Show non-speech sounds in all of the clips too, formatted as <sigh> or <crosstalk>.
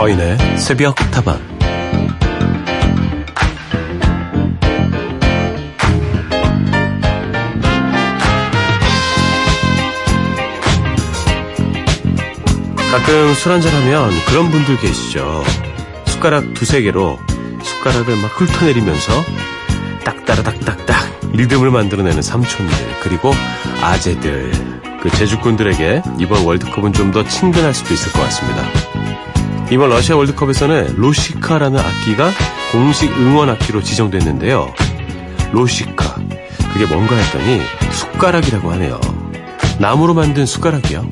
서인의 새벽 타방 가끔 술 한잔하면 그런 분들 계시죠. 숟가락 두세 개로 숟가락을 막 훑어내리면서 딱따라닥딱딱 리듬을 만들어내는 삼촌들 그리고 아재들 그 제주꾼들에게 이번 월드컵은 좀 더 친근할 수도 있을 것 같습니다. 이번 러시아 월드컵에서는 로시카라는 악기가 공식 응원 악기로 지정됐는데요. 로시카 그게 뭔가 했더니 숟가락이라고 하네요. 나무로 만든 숟가락이요.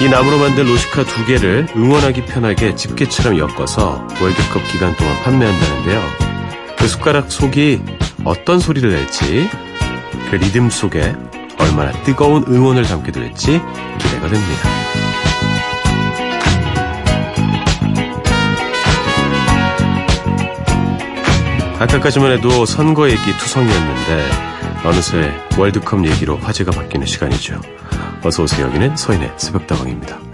이 나무로 만든 로시카 두 개를 응원하기 편하게 집게처럼 엮어서 월드컵 기간 동안 판매한다는데요. 그 숟가락 속이 어떤 소리를 낼지, 그 리듬 속에 얼마나 뜨거운 응원을 담게 될지 기대가 됩니다. 아까까지만 해도 선거 얘기 투성이었는데 어느새 월드컵 얘기로 화제가 바뀌는 시간이죠. 어서 오세요. 여기는 서인의 새벽다방입니다.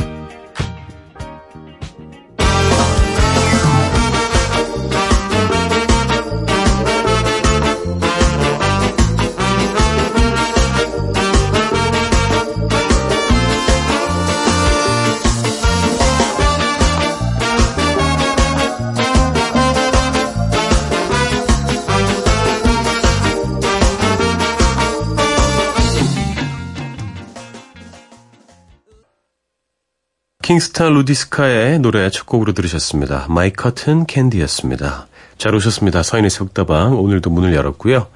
킹스턴 루디스카의 노래 첫 곡으로 들으셨습니다. My Cotton Candy였습니다. 잘 오셨습니다. 서인의 속다방 오늘도 문을 열었고요.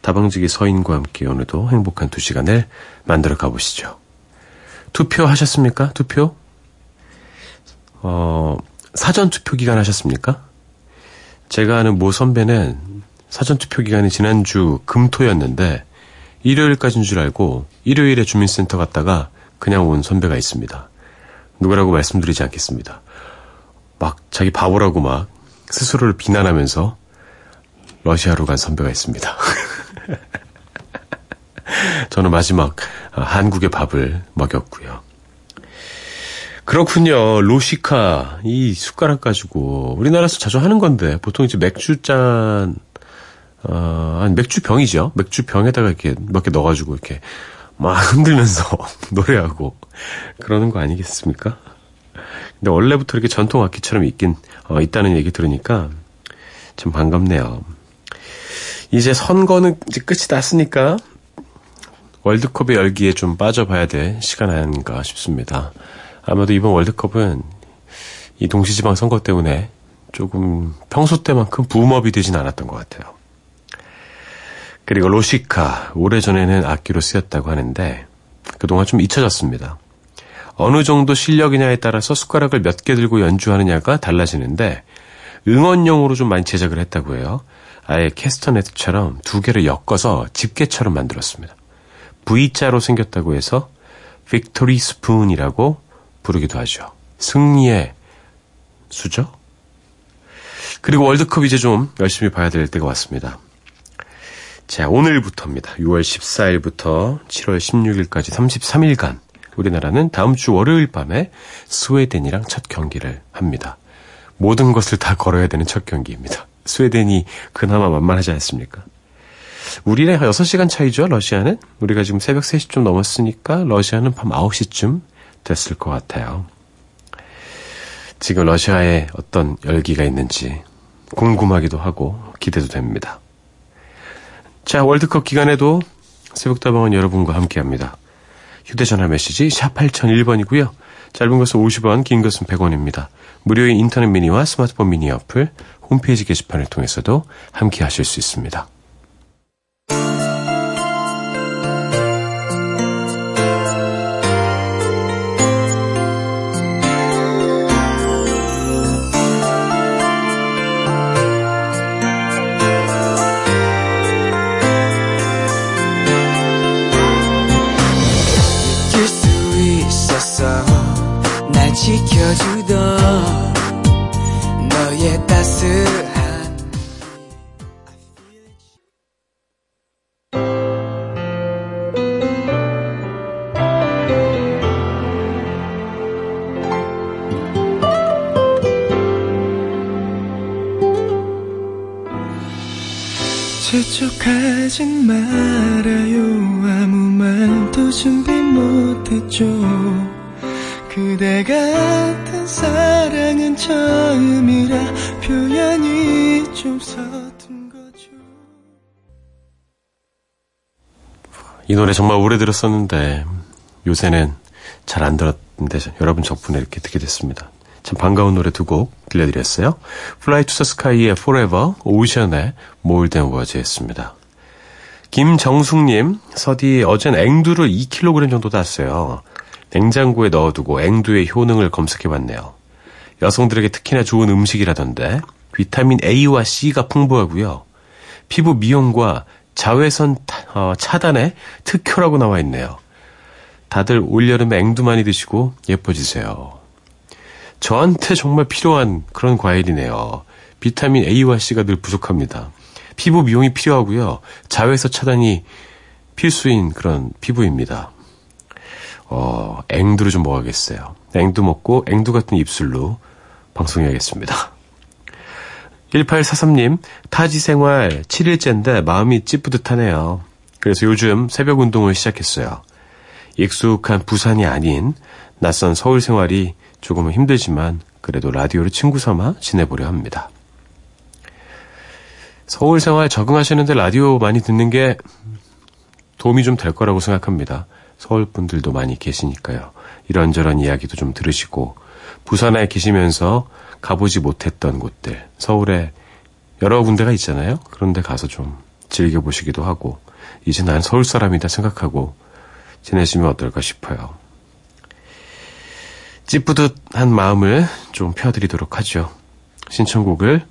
다방지기 서인과 함께 오늘도 행복한 두 시간을 만들어 가보시죠. 투표하셨습니까? 투표? 어, 사전 투표 기간 하셨습니까? 제가 아는 모 선배는 사전 투표 기간이 지난주 금토였는데 일요일까지인 줄 알고 일요일에 주민센터 갔다가 그냥 온 선배가 있습니다. 누구라고 말씀드리지 않겠습니다. 막 자기 바보라고 막 스스로를 비난하면서 러시아로 간 선배가 있습니다. <laughs> 저는 마지막 한국의 밥을 먹였고요. 그렇군요. 로시카 이 숟가락 가지고 우리나라에서 자주 하는 건데 보통 이제 맥주잔 어, 아니 맥주 병이죠. 맥주 병에다가 이렇게 몇 개 넣어가지고 이렇게 막 흔들면서 <laughs> 노래하고 그러는 거 아니겠습니까? 근데 원래부터 이렇게 전통 악기처럼 있긴 어, 있다는 얘기 들으니까 참 반갑네요. 이제 선거는 이제 끝이 났으니까 월드컵의 열기에 좀 빠져봐야 될 시간 아닌가 싶습니다. 아마도 이번 월드컵은 이 동시지방 선거 때문에 조금 평소 때만큼 붐업이 되진 않았던 것 같아요. 그리고 로시카, 오래전에는 악기로 쓰였다고 하는데 그동안 좀 잊혀졌습니다. 어느 정도 실력이냐에 따라서 숟가락을 몇 개 들고 연주하느냐가 달라지는데 응원용으로 좀 많이 제작을 했다고 해요. 아예 캐스터네트처럼 두 개를 엮어서 집게처럼 만들었습니다. V자로 생겼다고 해서 Victory Spoon이라고 부르기도 하죠. 승리의 수저. 그리고 월드컵 이제 좀 열심히 봐야 될 때가 왔습니다. 자, 오늘부터입니다. 6월 14일부터 7월 16일까지 33일간 우리나라는 다음 주 월요일 밤에 스웨덴이랑 첫 경기를 합니다. 모든 것을 다 걸어야 되는 첫 경기입니다. 스웨덴이 그나마 만만하지 않습니까? 우리랑 6시간 차이죠, 러시아는? 우리가 지금 새벽 3시쯤 넘었으니까 러시아는 밤 9시쯤 됐을 것 같아요. 지금 러시아에 어떤 열기가 있는지 궁금하기도 하고 기대도 됩니다. 자, 월드컵 기간에도 새벽다방은 여러분과 함께 합니다. 휴대전화 메시지 샵 8001번이고요. 짧은 것은 50원, 긴 것은 100원입니다. 무료인 인터넷 미니와 스마트폰 미니 어플, 홈페이지 게시판을 통해서도 함께 하실 수 있습니다. 지켜주던 너의 따스한 재촉하진 말아요. 아무 말도 준비 못했죠. 그대 같은 사랑은 처음이라 표현이 좀 서툰 거죠 이 노래 정말 오래 들었었는데 요새는 잘 안 들었는데 여러분 덕분에 이렇게 듣게 됐습니다. 참 반가운 노래 두 곡 들려드렸어요. Fly to the Sky의 Forever, 오션의 More Than Words였습니다. 김정숙님, 서디 어젠 앵두를 2kg 정도 땄어요. 냉장고에 넣어두고 앵두의 효능을 검색해봤네요. 여성들에게 특히나 좋은 음식이라던데 비타민 A와 C가 풍부하고요. 피부 미용과 자외선 어, 차단에 특효라고 나와 있네요. 다들 올여름에 앵두 많이 드시고 예뻐지세요. 저한테 정말 필요한 그런 과일이네요. 비타민 A와 C가 늘 부족합니다. 피부 미용이 필요하고요. 자외선 차단이 필수인 그런 피부입니다. 어, 앵두를 좀 먹어야겠어요. 앵두 먹고 앵두 같은 입술로 방송해야겠습니다. 1843님, 타지 생활 7일째인데 마음이 찌뿌듯하네요. 그래서 요즘 새벽 운동을 시작했어요. 익숙한 부산이 아닌 낯선 서울 생활이 조금은 힘들지만 그래도 라디오를 친구 삼아 지내보려 합니다. 서울 생활 적응하시는데 라디오 많이 듣는 게 도움이 좀 될 거라고 생각합니다. 서울 분들도 많이 계시니까요. 이런저런 이야기도 좀 들으시고 부산에 계시면서 가보지 못했던 곳들 서울에 여러 군데가 있잖아요. 그런데 가서 좀 즐겨보시기도 하고 이제 난 서울 사람이다 생각하고 지내시면 어떨까 싶어요. 찌뿌듯한 마음을 좀 펴드리도록 하죠. 신청곡을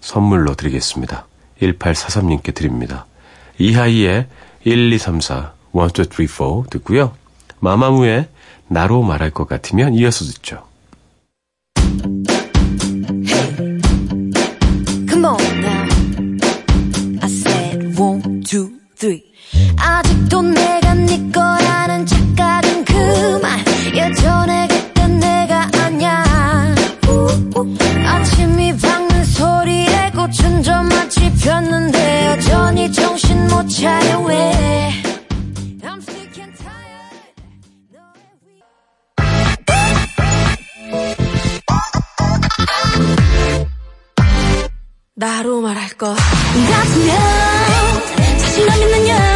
선물로 드리겠습니다. 1843님께 드립니다. 이하이의 1, 2, 3, 4, 1, 2, 3, 4 듣고요. 마마무의 나로 말할 것 같으면 이어서 듣죠. Come on now. I said one, two, three. 아직도 내가 네 거라는 착각은 그만. 예전에 그땐 내가 아냐. 아침이 밝는 소리에 꽃은 좀 마치 폈는데 여전히 정신 못 차려 왜. 나로 말할 것. 같으면 자신감 있는 여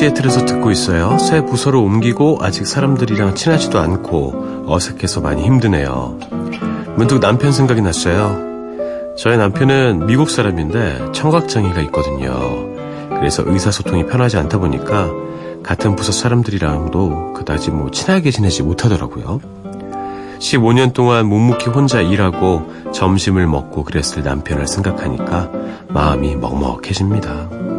시애틀에서 듣고 있어요. 새 부서로 옮기고 아직 사람들이랑 친하지도 않고 어색해서 많이 힘드네요. 문득 남편 생각이 났어요. 저희 남편은 미국 사람인데 청각장애가 있거든요. 그래서 의사소통이 편하지 않다 보니까 같은 부서 사람들이랑도 그다지 뭐 친하게 지내지 못하더라고요. 15년 동안 묵묵히 혼자 일하고 점심을 먹고 그랬을 남편을 생각하니까 마음이 먹먹해집니다.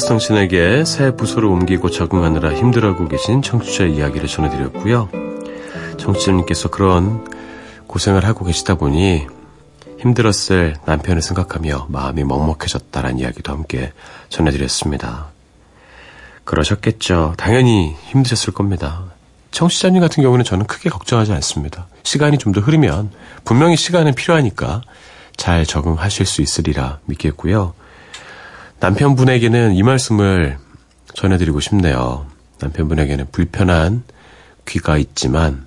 힘들었 당신에게 새 부서로 옮기고 적응하느라 힘들어하고 계신 청취자 이야기를 전해드렸고요. 청취자님께서 그런 고생을 하고 계시다 보니 힘들었을 남편을 생각하며 마음이 먹먹해졌다라는 이야기도 함께 전해드렸습니다. 그러셨겠죠. 당연히 힘드셨을 겁니다. 청취자님 같은 경우는 저는 크게 걱정하지 않습니다. 시간이 좀 더 흐르면 분명히 시간은 필요하니까 잘 적응하실 수 있으리라 믿겠고요. 남편분에게는 이 말씀을 전해드리고 싶네요. 남편분에게는 불편한 귀가 있지만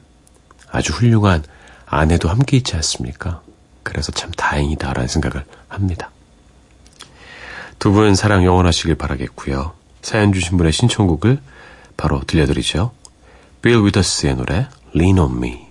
아주 훌륭한 아내도 함께 있지 않습니까? 그래서 참 다행이다라는 생각을 합니다. 두 분 사랑 영원하시길 바라겠고요. 사연 주신 분의 신청곡을 바로 들려드리죠. 빌 위더스의 노래 Lean on Me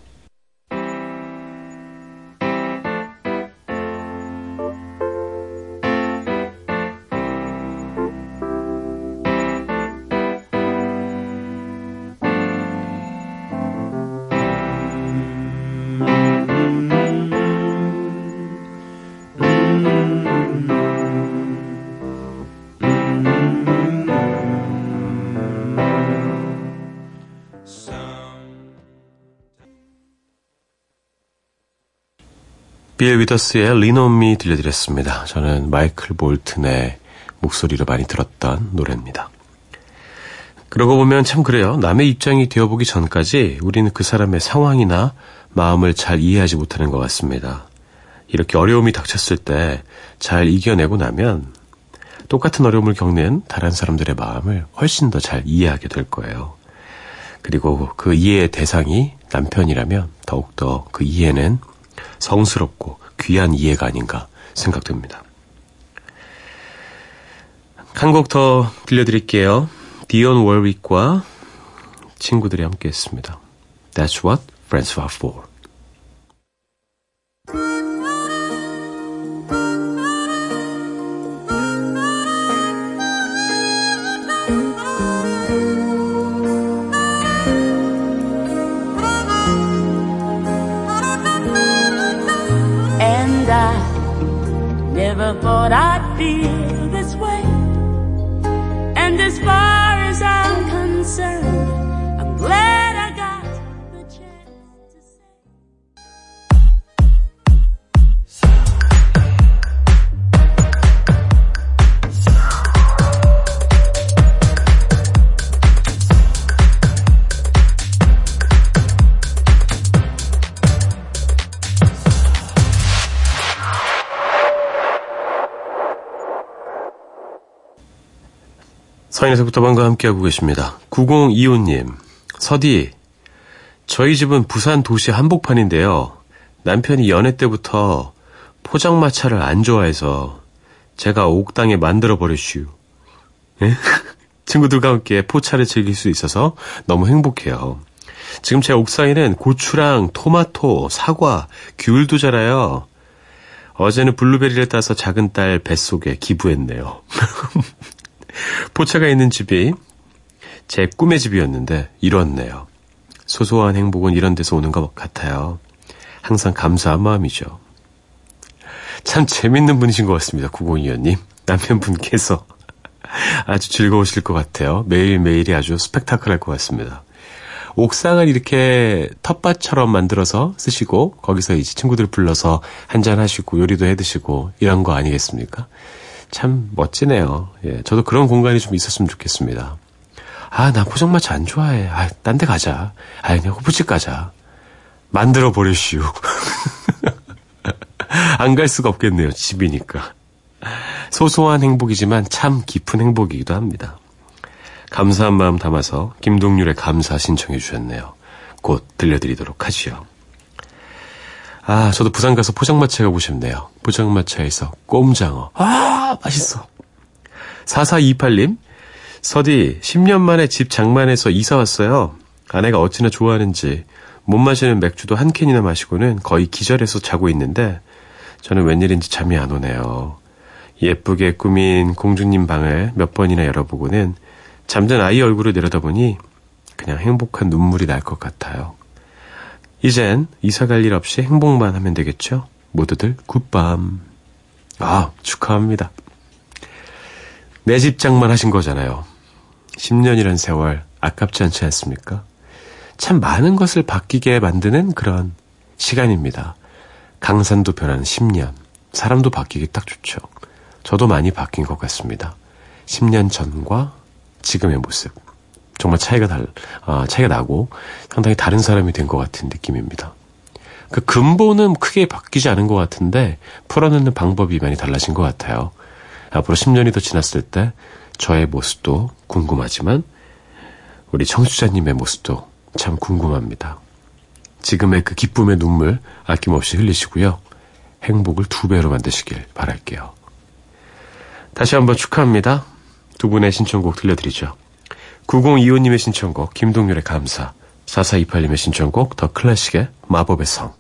빌 위더스의 리노미 들려드렸습니다. 저는 마이클 볼튼의 목소리로 많이 들었던 노래입니다. 그러고 보면 참 그래요. 남의 입장이 되어보기 전까지 우리는 그 사람의 상황이나 마음을 잘 이해하지 못하는 것 같습니다. 이렇게 어려움이 닥쳤을 때 잘 이겨내고 나면 똑같은 어려움을 겪는 다른 사람들의 마음을 훨씬 더 잘 이해하게 될 거예요. 그리고 그 이해의 대상이 남편이라면 더욱더 그 이해는 성스럽고 귀한 이해가 아닌가 생각됩니다. 한 곡 더 들려드릴게요. 디온 월윅과 친구들이 함께 했습니다. That's what friends are for. feel 서인에서 부터 방과 함께하고 계십니다. 9025님, 서디, 저희 집은 부산 도시 한복판인데요. 남편이 연애 때부터 포장마차를 안 좋아해서 제가 옥당에 만들어 버렸슈. 예? <laughs> 친구들과 함께 포차를 즐길 수 있어서 너무 행복해요. 지금 제 옥상에는 고추랑 토마토, 사과, 귤도 자라요. 어제는 블루베리를 따서 작은 딸 뱃속에 기부했네요. <laughs> <laughs> 포차가 있는 집이 제 꿈의 집이었는데 이렇네요. 소소한 행복은 이런 데서 오는 것 같아요. 항상 감사한 마음이죠. 참 재밌는 분이신 것 같습니다. 9025님. 남편분께서 <laughs> 아주 즐거우실 것 같아요. 매일매일이 아주 스펙타클할 것 같습니다. 옥상을 이렇게 텃밭처럼 만들어서 쓰시고 거기서 이제 친구들 불러서 한잔 하시고 요리도 해 드시고 이런 거 아니겠습니까? 참 멋지네요. 예, 저도 그런 공간이 좀 있었으면 좋겠습니다. 아, 나 포장마차 안 좋아해. 아, 딴 데 가자. 아, 그냥 호프집 가자. 만들어 버리시오. <laughs> 안 갈 수가 없겠네요. 집이니까. 소소한 행복이지만 참 깊은 행복이기도 합니다. 감사한 마음 담아서 김동률의 감사 신청해 주셨네요. 곧 들려드리도록 하지요. 아, 저도 부산 가서 포장마차 가고 싶네요. 포장마차에서 꼼장어. 아, 맛있어. 4428님, 서디, 10년 만에 집 장만해서 이사 왔어요. 아내가 어찌나 좋아하는지 못 마시는 맥주도 한 캔이나 마시고는 거의 기절해서 자고 있는데 저는 웬일인지 잠이 안 오네요. 예쁘게 꾸민 공주님 방을 몇 번이나 열어보고는 잠든 아이 얼굴을 내려다보니 그냥 행복한 눈물이 날 것 같아요. 이젠 이사 갈 일 없이 행복만 하면 되겠죠? 모두들 굿밤. 아, 축하합니다. 내 집 장만 하신 거잖아요. 10년이란 세월 아깝지 않지 않습니까? 참 많은 것을 바뀌게 만드는 그런 시간입니다. 강산도 변하는 10년. 사람도 바뀌기 딱 좋죠. 저도 많이 바뀐 것 같습니다. 10년 전과 지금의 모습. 정말 차이가 달, 아, 차이가 나고 상당히 다른 사람이 된 것 같은 느낌입니다. 그 근본은 크게 바뀌지 않은 것 같은데 풀어내는 방법이 많이 달라진 것 같아요. 앞으로 10년이 더 지났을 때 저의 모습도 궁금하지만 우리 청취자님의 모습도 참 궁금합니다. 지금의 그 기쁨의 눈물 아낌없이 흘리시고요. 행복을 두 배로 만드시길 바랄게요. 다시 한번 축하합니다. 두 분의 신청곡 들려드리죠. 9025님의 신청곡 김동률의 감사 4428님의 신청곡 더 클래식의 마법의 성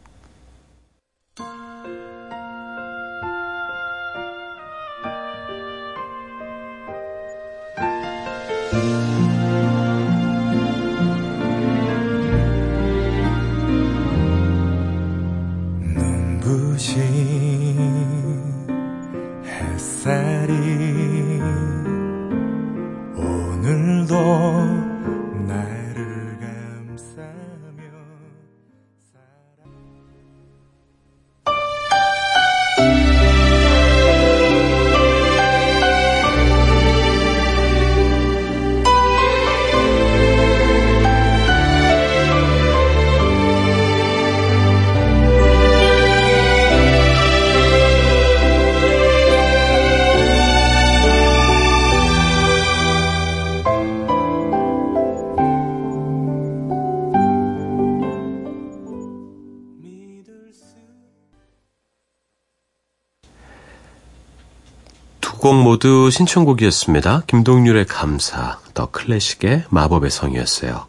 곡 모두 신청곡이었습니다. 김동률의 감사, 더 클래식의 마법의 성이었어요.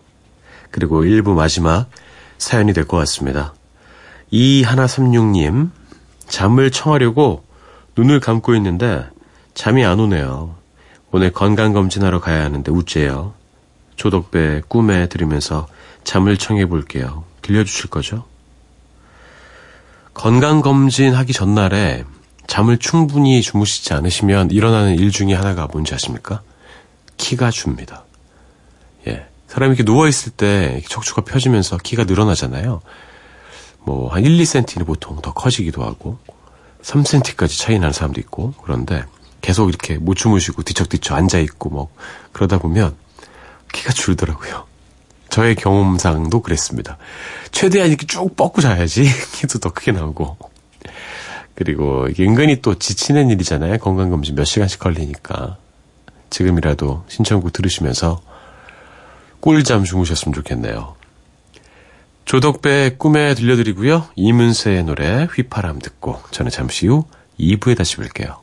그리고 1부 마지막 사연이 될 것 같습니다. 이하나삼육님, 잠을 청하려고 눈을 감고 있는데 잠이 안 오네요. 오늘 건강검진하러 가야 하는데 우째요. 조덕배 꿈에 들으면서 잠을 청해 볼게요. 들려주실 거죠? 건강검진 하기 전날에 잠을 충분히 주무시지 않으시면 일어나는 일 중에 하나가 뭔지 아십니까? 키가 줍니다. 예. 사람이 이렇게 누워있을 때 척추가 펴지면서 키가 늘어나잖아요. 뭐, 한 1, 2cm는 보통 더 커지기도 하고, 3cm까지 차이 나는 사람도 있고, 그런데 계속 이렇게 못 주무시고 뒤척뒤척 앉아있고 뭐, 그러다 보면 키가 줄더라고요. 저의 경험상도 그랬습니다. 최대한 이렇게 쭉 뻗고 자야지 <laughs> 키도 더 크게 나오고. 그리고 은근히 또 지치는 일이잖아요. 건강검진 몇 시간씩 걸리니까. 지금이라도 신청곡 들으시면서 꿀잠 주무셨으면 좋겠네요. 조덕배 꿈에 들려드리고요. 이문세의 노래 휘파람 듣고 저는 잠시 후 2부에 다시 뵐게요.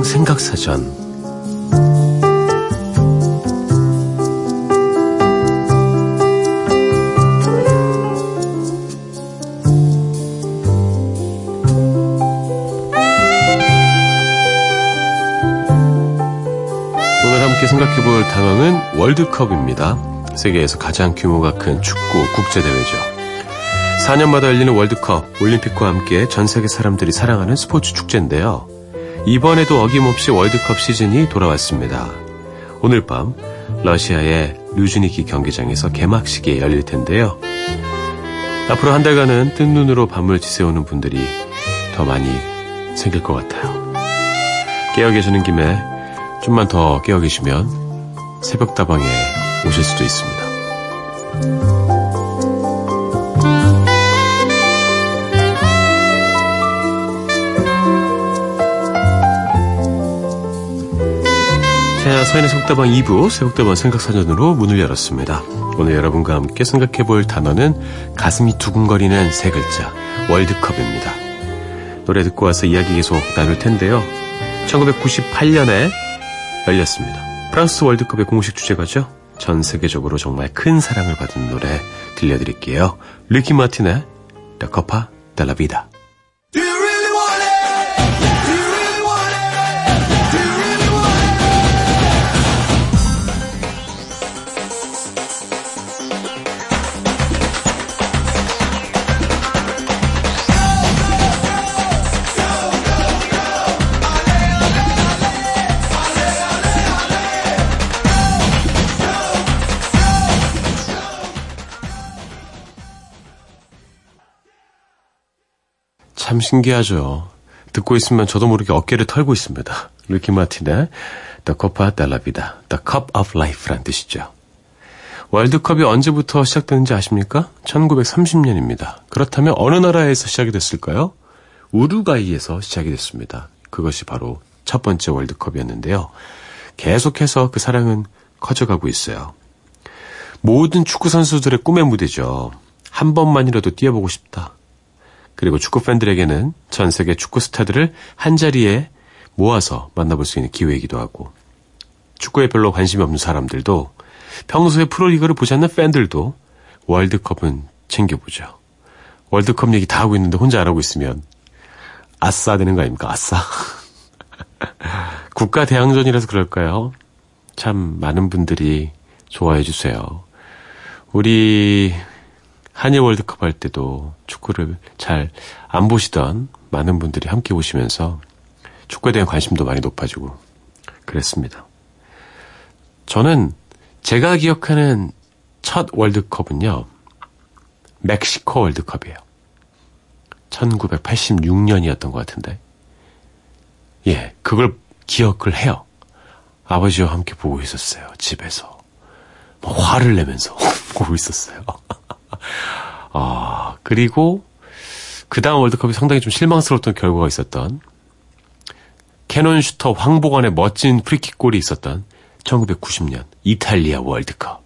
감성 생각사전 오늘 함께 생각해 볼 단어는 월드컵입니다. 세계에서 가장 규모가 큰 축구 국제대회죠. 4년마다 열리는 월드컵, 올림픽과 함께 전 세계 사람들이 사랑하는 스포츠 축제인데요. 이번에도 어김없이 월드컵 시즌이 돌아왔습니다. 오늘 밤 러시아의 류즈니키 경기장에서 개막식이 열릴 텐데요. 앞으로 한 달간은 뜬 눈으로 밤을 지새우는 분들이 더 많이 생길 것 같아요. 깨어 계시는 김에 좀만 더 깨어 계시면 새벽 다방에 오실 수도 있습니다. 자, 서인의 새벽다방 2부, 새벽다방 생각사전으로 문을 열었습니다. 오늘 여러분과 함께 생각해 볼 단어는 가슴이 두근거리는 세 글자, 월드컵입니다. 노래 듣고 와서 이야기 계속 나눌 텐데요. 1998년에 열렸습니다. 프랑스 월드컵의 공식 주제가죠. 전 세계적으로 정말 큰 사랑을 받은 노래 들려드릴게요. 리키 마틴의 La Copa de la Vida. 참 신기하죠. 듣고 있으면 저도 모르게 어깨를 털고 있습니다. 리키 마틴의 La Copa de la Vida, The Cup of Life란 뜻이죠. 월드컵이 언제부터 시작되는지 아십니까? 1930년입니다. 그렇다면 어느 나라에서 시작이 됐을까요? 우루과이에서 시작이 됐습니다. 그것이 바로 첫 번째 월드컵이었는데요. 계속해서 그 사랑은 커져가고 있어요. 모든 축구 선수들의 꿈의 무대죠. 한 번만이라도 뛰어보고 싶다. 그리고 축구 팬들에게는 전 세계 축구 스타들을 한 자리에 모아서 만나볼 수 있는 기회이기도 하고 축구에 별로 관심이 없는 사람들도 평소에 프로리그를 보지 않는 팬들도 월드컵은 챙겨보죠. 월드컵 얘기 다 하고 있는데 혼자 안 하고 있으면 아싸 되는 거 아닙니까? 아싸. <laughs> 국가 대항전이라서 그럴까요? 참 많은 분들이 좋아해 주세요. 우리 한일 월드컵 할 때도 축구를 잘 안 보시던 많은 분들이 함께 오시면서 축구에 대한 관심도 많이 높아지고 그랬습니다. 저는 제가 기억하는 첫 월드컵은요, 멕시코 월드컵이에요. 1986년이었던 것 같은데. 예, 그걸 기억을 해요. 아버지와 함께 보고 있었어요, 집에서. 뭐 화를 내면서 <laughs> 보고 있었어요. 아, 그리고 그 다음 월드컵이 상당히 좀 실망스러웠던 결과가 있었던 캐논 슈터 황보관의 멋진 프리킥 골이 있었던 1990년 이탈리아 월드컵.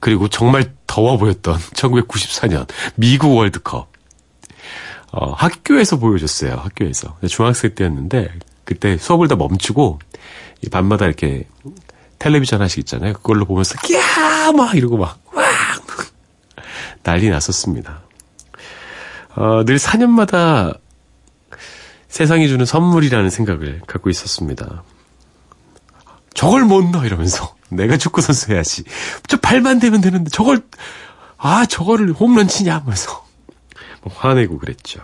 그리고 정말 더워 보였던 <laughs> 1994년 미국 월드컵. 어, 학교에서 보여줬어요. 학교에서. 중학생 때였는데 그때 수업을 다 멈추고 이 밤마다 이렇게 텔레비전 하나씩 있잖아요. 그걸로 보면서 끼야 막 이러고 막 와! 난리 났었습니다. 어, 늘 4년마다 세상이 주는 선물이라는 생각을 갖고 있었습니다. 저걸 못 넣어 이러면서 <laughs> 내가 축구 선수 해야지. 저 발만 대면 되는데 저걸 아 저거를 홈런 치냐 하면서 <laughs> 뭐 화내고 그랬죠.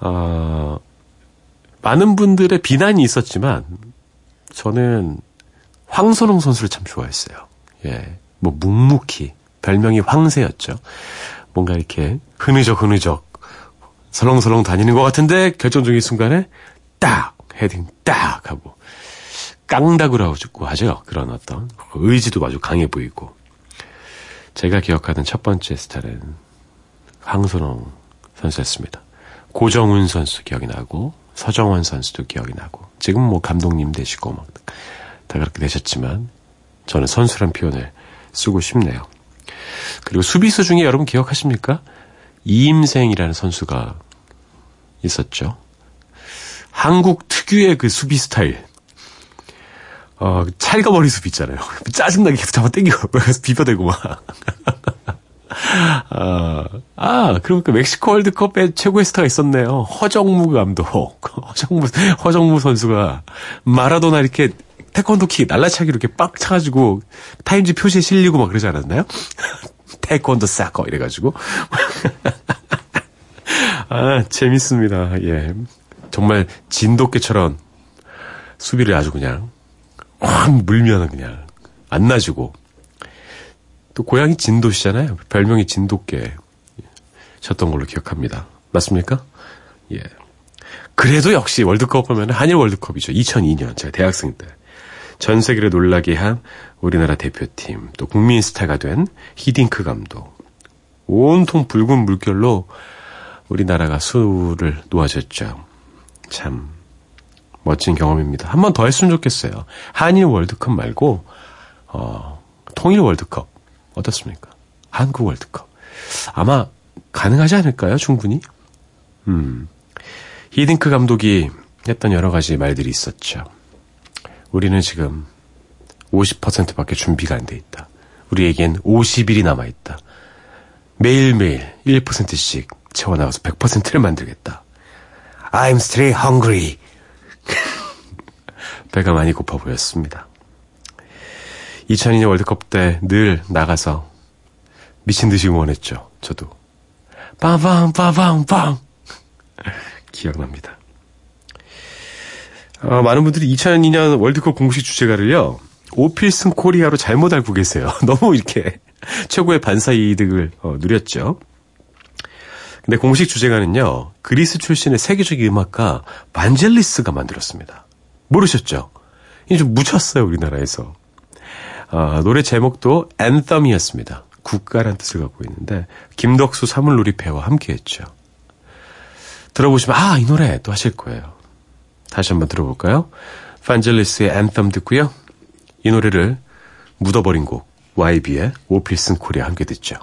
어, 많은 분들의 비난이 있었지만 저는 황선홍 선수를 참 좋아했어요. 예, 뭐 묵묵히 별명이 황새였죠. 뭔가 이렇게 흐느적 흐느적 설렁설렁 다니는 것 같은데 결정적인 순간에 딱 헤딩 딱 하고 깡다구라고 하죠. 그런 어떤 의지도 아주 강해 보이고 제가 기억하는 첫 번째 스타는 황선홍 선수였습니다. 고정훈 선수 기억이 나고 서정원 선수도 기억이 나고 지금 뭐 감독님 되시고 막 다 그렇게 되셨지만 저는 선수란 표현을 쓰고 싶네요. 그리고 수비수 중에 여러분 기억하십니까? 이임생이라는 선수가 있었죠. 한국 특유의 그 수비 스타일. 어, 찰거머리 수비 있잖아요. <laughs> 짜증나게 계속 잡아 그래서 <laughs> 비벼대고 막. 아, 아, 그러니까 멕시코 월드컵에 최고의 스타가 있었네요. 허정무 감독. 허정무, 허정무 선수가 마라도나 이렇게 태권도 킥 날라차기 이렇게 빡 차가지고 타임지 표지에 실리고 막 그러지 않았나요? <laughs> 태권도 사커 이래가지고. <laughs> 아, 재밌습니다. 예. 정말 진돗개처럼 수비를 아주 그냥 확 물면은 그냥 안 나지고. 또 고향이 진도시잖아요. 별명이 진돗개. 셨던 걸로 기억합니다. 맞습니까? 예. 그래도 역시 월드컵 하면 한일 월드컵이죠. 2002년 제가 대학생 때. 전 세계를 놀라게 한 우리나라 대표팀, 또 국민 스타가 된 히딩크 감독. 온통 붉은 물결로 우리나라가 수를 놓아줬죠. 참 멋진 경험입니다. 한 번 더 했으면 좋겠어요. 한일 월드컵 말고 어, 통일 월드컵 어떻습니까? 한국 월드컵 아마 가능하지 않을까요? 충분히. 음. 히딩크 감독이 했던 여러 가지 말들이 있었죠. 우리는 지금 50%밖에 준비가 안 돼 있다. 우리에겐 50일이 남아 있다. 매일매일 1%씩 채워나가서 100%를 만들겠다. I'm still hungry. <laughs> 배가 많이 고파 보였습니다. 2002년 월드컵 때 늘 나가서 미친 듯이 응원했죠. 저도. 빠방, 빠방, 빵! <laughs> 기억납니다. 어, 많은 분들이 2002년 월드컵 공식 주제가를요, 오필슨 코리아로 잘못 알고 계세요. <laughs> 너무 이렇게 최고의 반사 이득을 어, 누렸죠. 근데 공식 주제가는요, 그리스 출신의 세계적 음악가 반젤리스가 만들었습니다. 모르셨죠? 이게 좀 묻혔어요, 우리나라에서. 아, 노래 제목도 앤썸이었습니다. 국가란 뜻을 갖고 있는데, 김덕수 사물놀이패와 함께 했죠. 들어보시면, 아, 이 노래 또 하실 거예요. 다시 한번 들어볼까요? 판젤리스의 앤썸 듣고요. 이 노래를 묻어버린 곡, YB의 오필슨 코리아 함께 듣죠.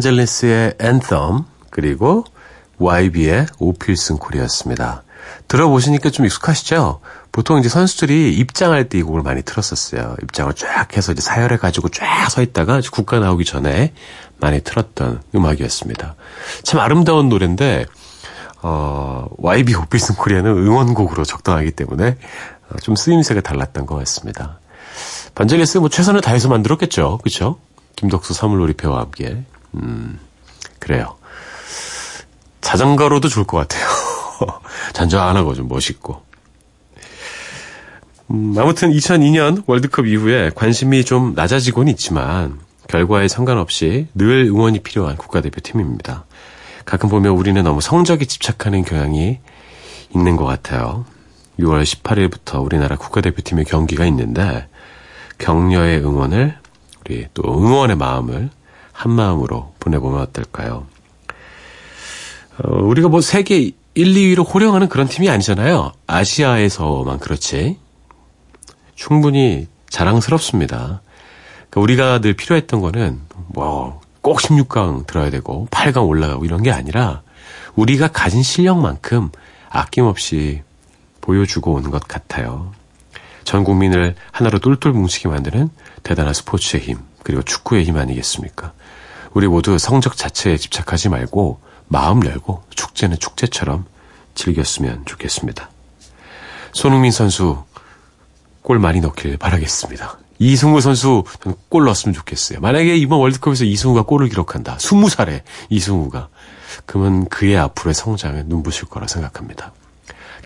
판젤리스의 앤썸 그리고 YB의 오필슨 콜이었습니다. 들어보시니까 좀 익숙하시죠? 보통 이제 선수들이 입장할 때 이 곡을 많이 틀었었어요. 입장을 쫙 해서 이제 사열해 가지고 쫙 서 있다가 국가 나오기 전에 많이 틀었던 음악이었습니다. 참 아름다운 노래인데 어, YB 오필슨 코리아는 응원곡으로 적당하기 때문에 어, 좀 쓰임새가 달랐던 것 같습니다. 반젤리스 뭐 최선을 다해서 만들었겠죠. 그쵸? 김덕수 사물놀이패와 함께. 음, 그래요. 자전거로도 좋을 것 같아요. <laughs> 잔잔하고 좀 멋있고. 음, 아무튼 2002년 월드컵 이후에 관심이 좀 낮아지곤 있지만 결과에 상관없이 늘 응원이 필요한 국가대표팀입니다. 가끔 보면 우리는 너무 성적에 집착하는 경향이 있는 것 같아요. 6월 18일부터 우리나라 국가대표팀의 경기가 있는데 격려의 응원을 우리 또 응원의 마음을 한 마음으로 보내보면 어떨까요? 어, 우리가 뭐 세계 1, 2위로 호령하는 그런 팀이 아니잖아요. 아시아에서만 그렇지. 충분히 자랑스럽습니다. 그러니까 우리가 늘 필요했던 거는 뭐 꼭 16강 들어야 되고 8강 올라가고 이런 게 아니라 우리가 가진 실력만큼 아낌없이 보여주고 오는 것 같아요. 전 국민을 하나로 똘똘 뭉치게 만드는 대단한 스포츠의 힘, 그리고 축구의 힘 아니겠습니까? 우리 모두 성적 자체에 집착하지 말고 마음 열고 축제는 축제처럼 즐겼으면 좋겠습니다. 손흥민 선수 골 많이 넣길 바라겠습니다. 이승우 선수 골 넣었으면 좋겠어요. 만약에 이번 월드컵에서 이승우가 골을 기록한다. 20살에 이승우가. 그러면 그의 앞으로의 성장에 눈부실 거라 생각합니다.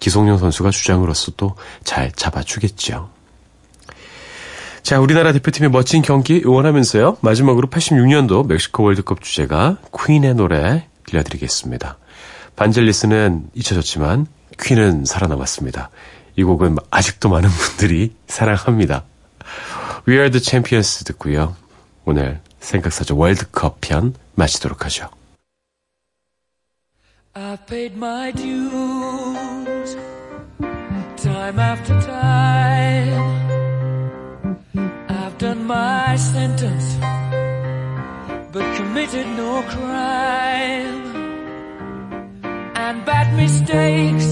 기성용 선수가 주장으로서 또 잘 잡아주겠죠. 자, 우리나라 대표팀의 멋진 경기 응원하면서요. 마지막으로 86년도 멕시코 월드컵 주제가 퀸의 노래 들려드리겠습니다. 반젤리스는 잊혀졌지만 퀸은 살아남았습니다. 이 곡은 아직도 많은 분들이 <laughs> 사랑합니다. We are the champions 듣고요. 오늘 생각사죠 월드컵 편 마치도록 하죠. I've paid my dues time after time. My sentence, but committed no crime. And bad mistakes,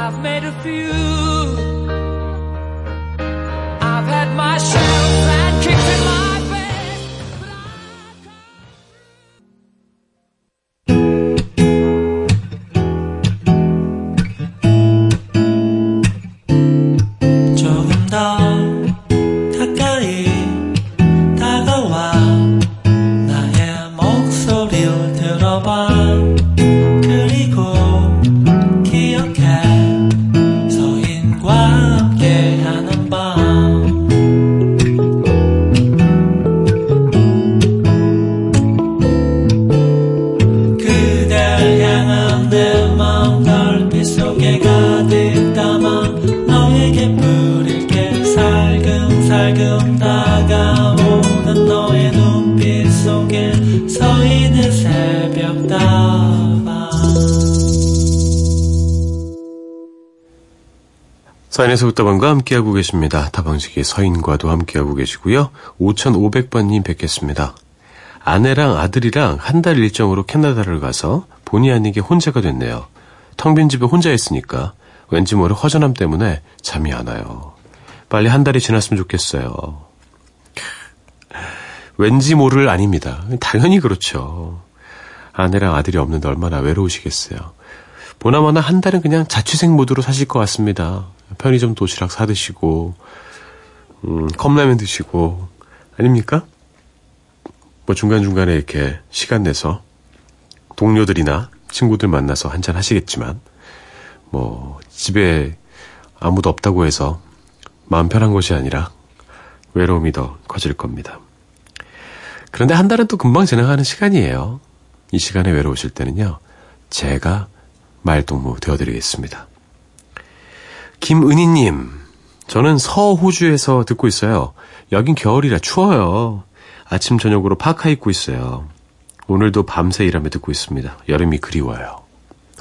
I've made a few. 사인에서 웃다방과 함께하고 계십니다. 다방식의 서인과도 함께하고 계시고요. 5500번님 뵙겠습니다. 아내랑 아들이랑 한 달 일정으로 캐나다를 가서 본의 아니게 혼자가 됐네요. 텅 빈 집에 혼자 있으니까 왠지 모를 허전함 때문에 잠이 안 와요. 빨리 한 달이 지났으면 좋겠어요. 왠지 모를 아닙니다. 당연히 그렇죠. 아내랑 아들이 없는데 얼마나 외로우시겠어요. 보나마나 한 달은 그냥 자취생 모드로 사실 것 같습니다. 편의점 도시락 사 드시고, 음, 컵라면 드시고, 아닙니까? 뭐 중간중간에 이렇게 시간 내서 동료들이나 친구들 만나서 한잔 하시겠지만, 뭐, 집에 아무도 없다고 해서 마음 편한 것이 아니라 외로움이 더 커질 겁니다. 그런데 한 달은 또 금방 지나가는 시간이에요. 이 시간에 외로우실 때는요, 제가 말동무 되어드리겠습니다. 김은희님, 저는 서호주에서 듣고 있어요. 여긴 겨울이라 추워요. 아침 저녁으로 파카 입고 있어요. 오늘도 밤새 일하며 듣고 있습니다. 여름이 그리워요.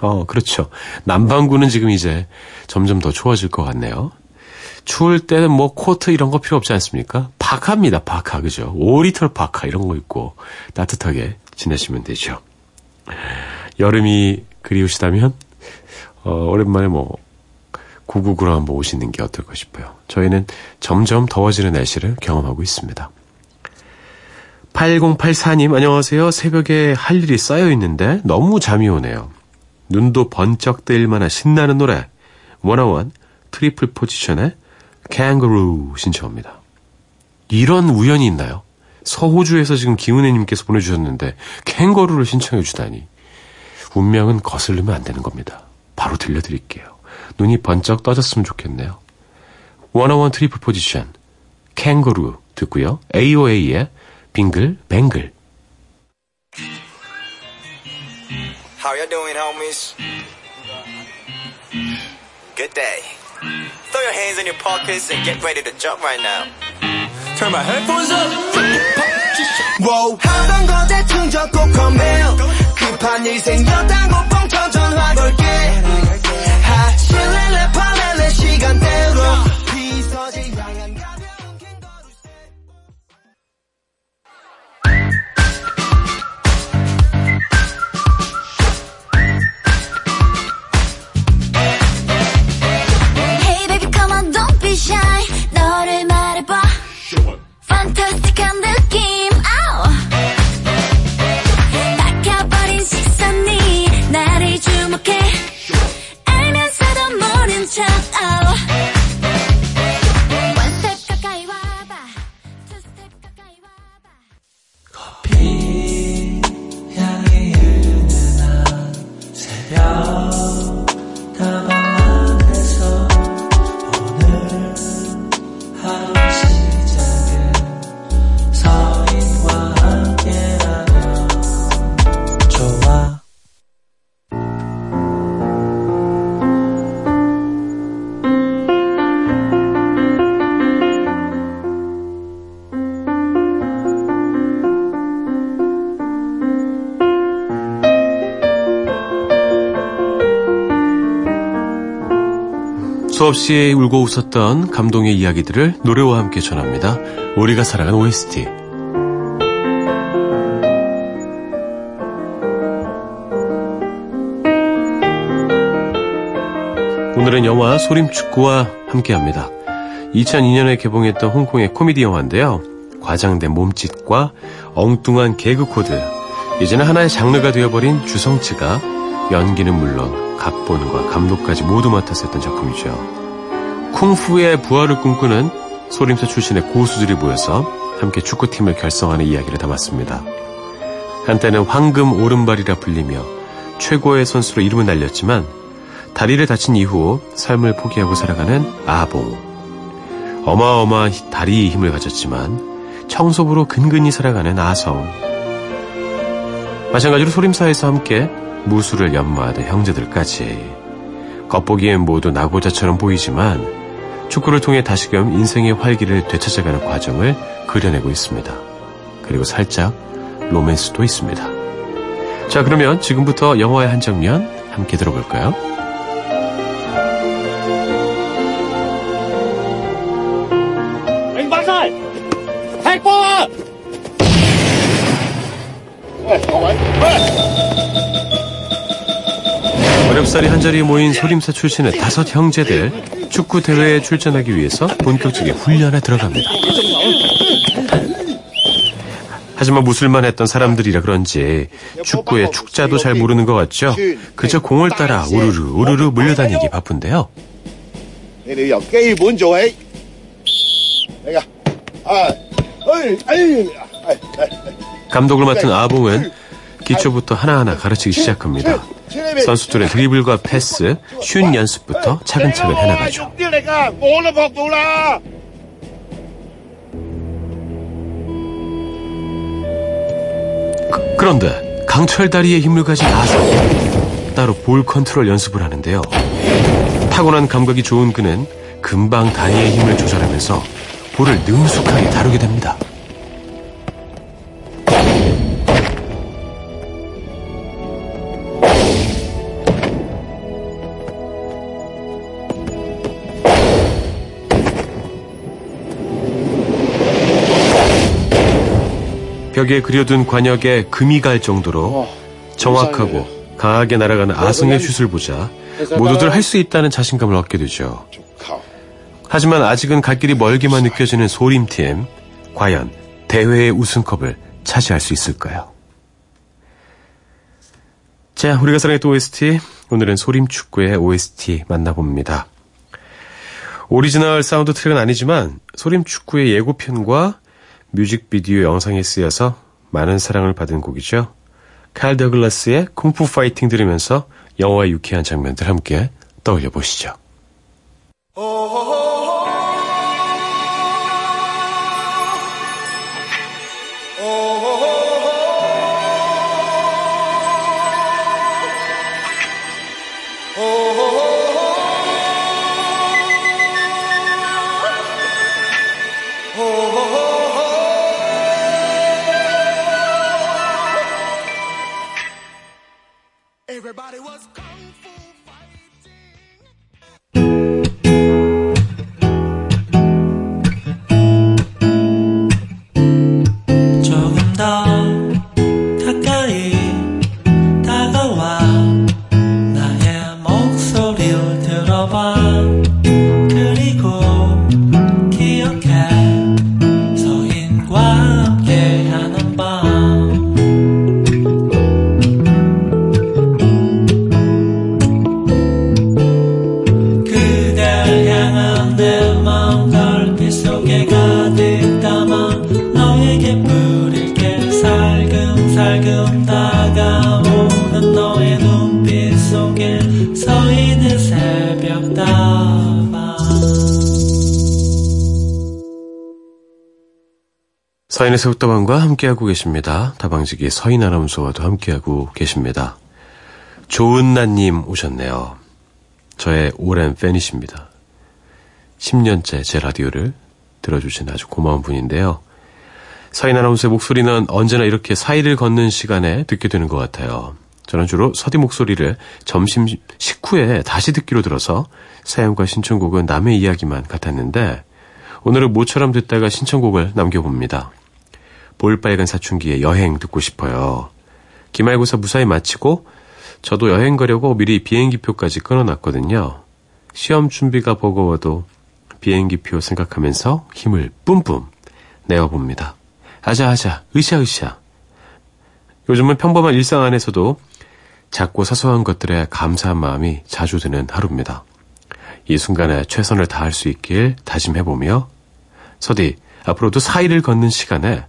어, 그렇죠. 남반구는 지금 이제 점점 더 추워질 것 같네요. 추울 때는 뭐 코트 이런 거 필요 없지 않습니까? 파카입니다, 파카. 그죠? 5리터 파카 이런 거 입고 따뜻하게 지내시면 되죠. 여름이 그리우시다면, 어, 오랜만에 뭐, 고국으로 한번 오시는 게 어떨까 싶어요. 저희는 점점 더워지는 날씨를 경험하고 있습니다. 8084님, 안녕하세요. 새벽에 할 일이 쌓여 있는데 너무 잠이 오네요. 눈도 번쩍 뜨일 만한 신나는 노래. 워너원 트리플 포지션의 캥거루 신청합니다. 이런 우연이 있나요? 서호주에서 지금 김은혜님께서 보내주셨는데 캥거루를 신청해 주다니. 운명은 거슬리면 안 되는 겁니다. 바로 들려드릴게요. 눈이 번쩍 떠졌으면 좋겠네요. 워너원 트리플 포지션 캥거루 듣고요. AOA의 빙글 뱅글 How you doing, homies? Good day. Throw your hands in your pockets and get ready to jump right now. Turn my headphones up. wow. 하던 거 대충 적고 컴백 급한 일 생겼다고 수없이 울고 웃었던 감동의 이야기들을 노래와 함께 전합니다. 우리가 사랑한 OST. 오늘은 영화 소림축구와 함께합니다. 2002년에 개봉했던 홍콩의 코미디 영화인데요. 과장된 몸짓과 엉뚱한 개그 코드, 이제는 하나의 장르가 되어버린 주성치가 연기는 물론 각본과 감독까지 모두 했던 작품이죠. 쿵푸의 부활을 꿈꾸는 소림사 출신의 고수들이 모여서 함께 축구팀을 결성하는 이야기를 담았습니다. 한때는 황금 오른발이라 불리며 최고의 선수로 이름을 날렸지만 다리를 다친 이후 삶을 포기하고 살아가는 아봉. 어마어마한 다리의 힘을 가졌지만 청소부로 근근히 살아가는 아성. 마찬가지로 소림사에서 함께 무술을 연마하던 형제들까지. 겉보기엔 모두 나고자처럼 보이지만 축구를 통해 다시금 인생의 활기를 되찾아가는 과정을 그려내고 있습니다. 그리고 살짝 로맨스도 있습니다. 자, 그러면 지금부터 영화의 한 장면 함께 들어볼까요? 좁쌀이 한자리에 모인 소림사 출신의 다섯 형제들 축구 대회에 출전하기 위해서 본격적인 훈련에 들어갑니다. 하지만 무술만 했던 사람들이라 그런지 축구의 축자도 잘 모르는 것 같죠? 그저 공을 따라 우르르 우르르 물려다니기 바쁜데요. 감독을 맡은 아봉은 기초부터 하나하나 가르치기 시작합니다. 선수들의 드리블과 패스, 슛 연습부터 차근차근 해나가죠. 그, 그런데 강철 다리의 힘을 가진 아성 따로 볼 컨트롤 연습을 하는데요. 타고난 감각이 좋은 그는 금방 다리의 힘을 조절하면서 볼을 능숙하게 다루게 됩니다. 벽에 그려둔 과녁에 금이 갈 정도로 정확하고 강하게 날아가는 아승의 슛을 보자 모두들 할 수 있다는 자신감을 얻게 되죠. 하지만 아직은 갈 길이 멀게만 느껴지는 소림팀. 과연 대회의 우승컵을 차지할 수 있을까요? 자, 우리가 사랑했던 OST. 오늘은 소림 축구의 OST 만나봅니다. 오리지널 사운드 트랙은 아니지만 소림 축구의 예고편과 뮤직비디오 영상에 쓰여서 많은 사랑을 받은 곡이죠. 칼 더글라스의 쿵푸 파이팅 들으면서 영화의 유쾌한 장면들 함께 떠올려 보시죠. 서인의 새우다방과 함께하고 계십니다. 다방지기 서인 아나운서와도 함께하고 계십니다. 좋은나님 오셨네요. 저의 오랜 팬이십니다. 10년째 제 라디오를 들어주신 아주 고마운 분인데요. 서인 아나운서의 목소리는 언제나 이렇게 사이를 걷는 시간에 듣게 되는 것 같아요. 저는 주로 서디 목소리를 점심 식후에 다시 듣기로 들어서 사연과 신청곡은 남의 이야기만 같았는데 오늘은 모처럼 듣다가 신청곡을 남겨봅니다. 볼빨간 사춘기의 여행 듣고 싶어요. 기말고사 무사히 마치고 저도 여행 가려고 미리 비행기표까지 끊어놨거든요. 시험 준비가 버거워도 비행기표 생각하면서 힘을 뿜뿜 내어봅니다. 아자아자, 으쌰으쌰. 요즘은 평범한 일상 안에서도 작고 사소한 것들에 감사한 마음이 자주 드는 하루입니다. 이 순간에 최선을 다할 수 있길 다짐해보며 서디, 앞으로도 사이를 걷는 시간에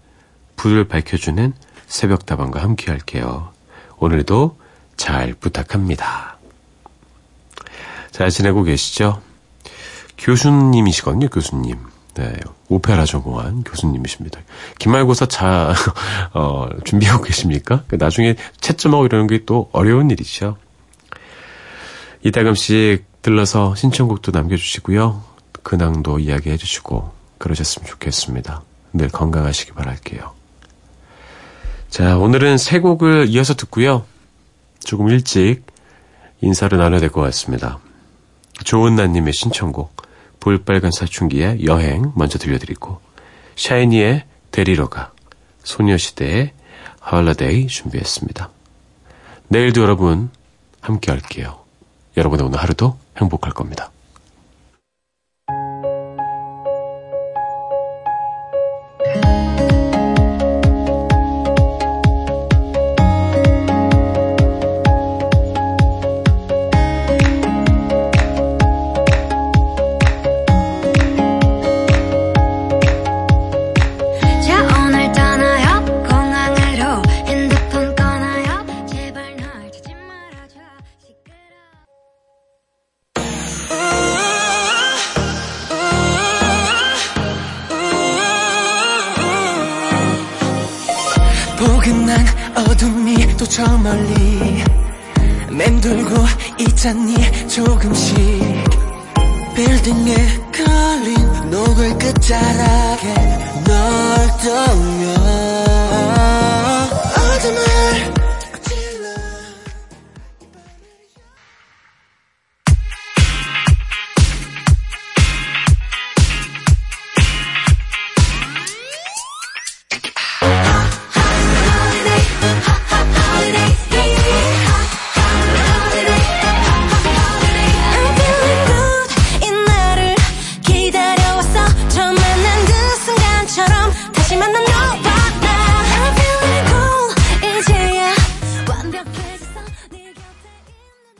불을 밝혀주는 새벽다방과 함께 할게요. 오늘도 잘 부탁합니다. 잘 지내고 계시죠? 교수님이시거든요, 교수님. 네, 오페라 전공한 교수님이십니다. 기말고사 잘, <laughs> 어, 준비하고 계십니까? 그 나중에 채점하고 이러는 게 또 어려운 일이죠. 이따금씩 들러서 신청곡도 남겨주시고요. 근황도 이야기해 주시고, 그러셨으면 좋겠습니다. 늘 건강하시기 바랄게요. 자, 오늘은 세 곡을 이어서 듣고요. 조금 일찍 인사를 나눠야 될 것 같습니다. 좋은 나님의 신청곡, 볼빨간 사춘기의 여행 먼저 들려드리고, 샤이니의 데리러 가, 소녀시대의 헐러데이 준비했습니다. 내일도 여러분 함께 할게요. 여러분의 오늘 하루도 행복할 겁니다.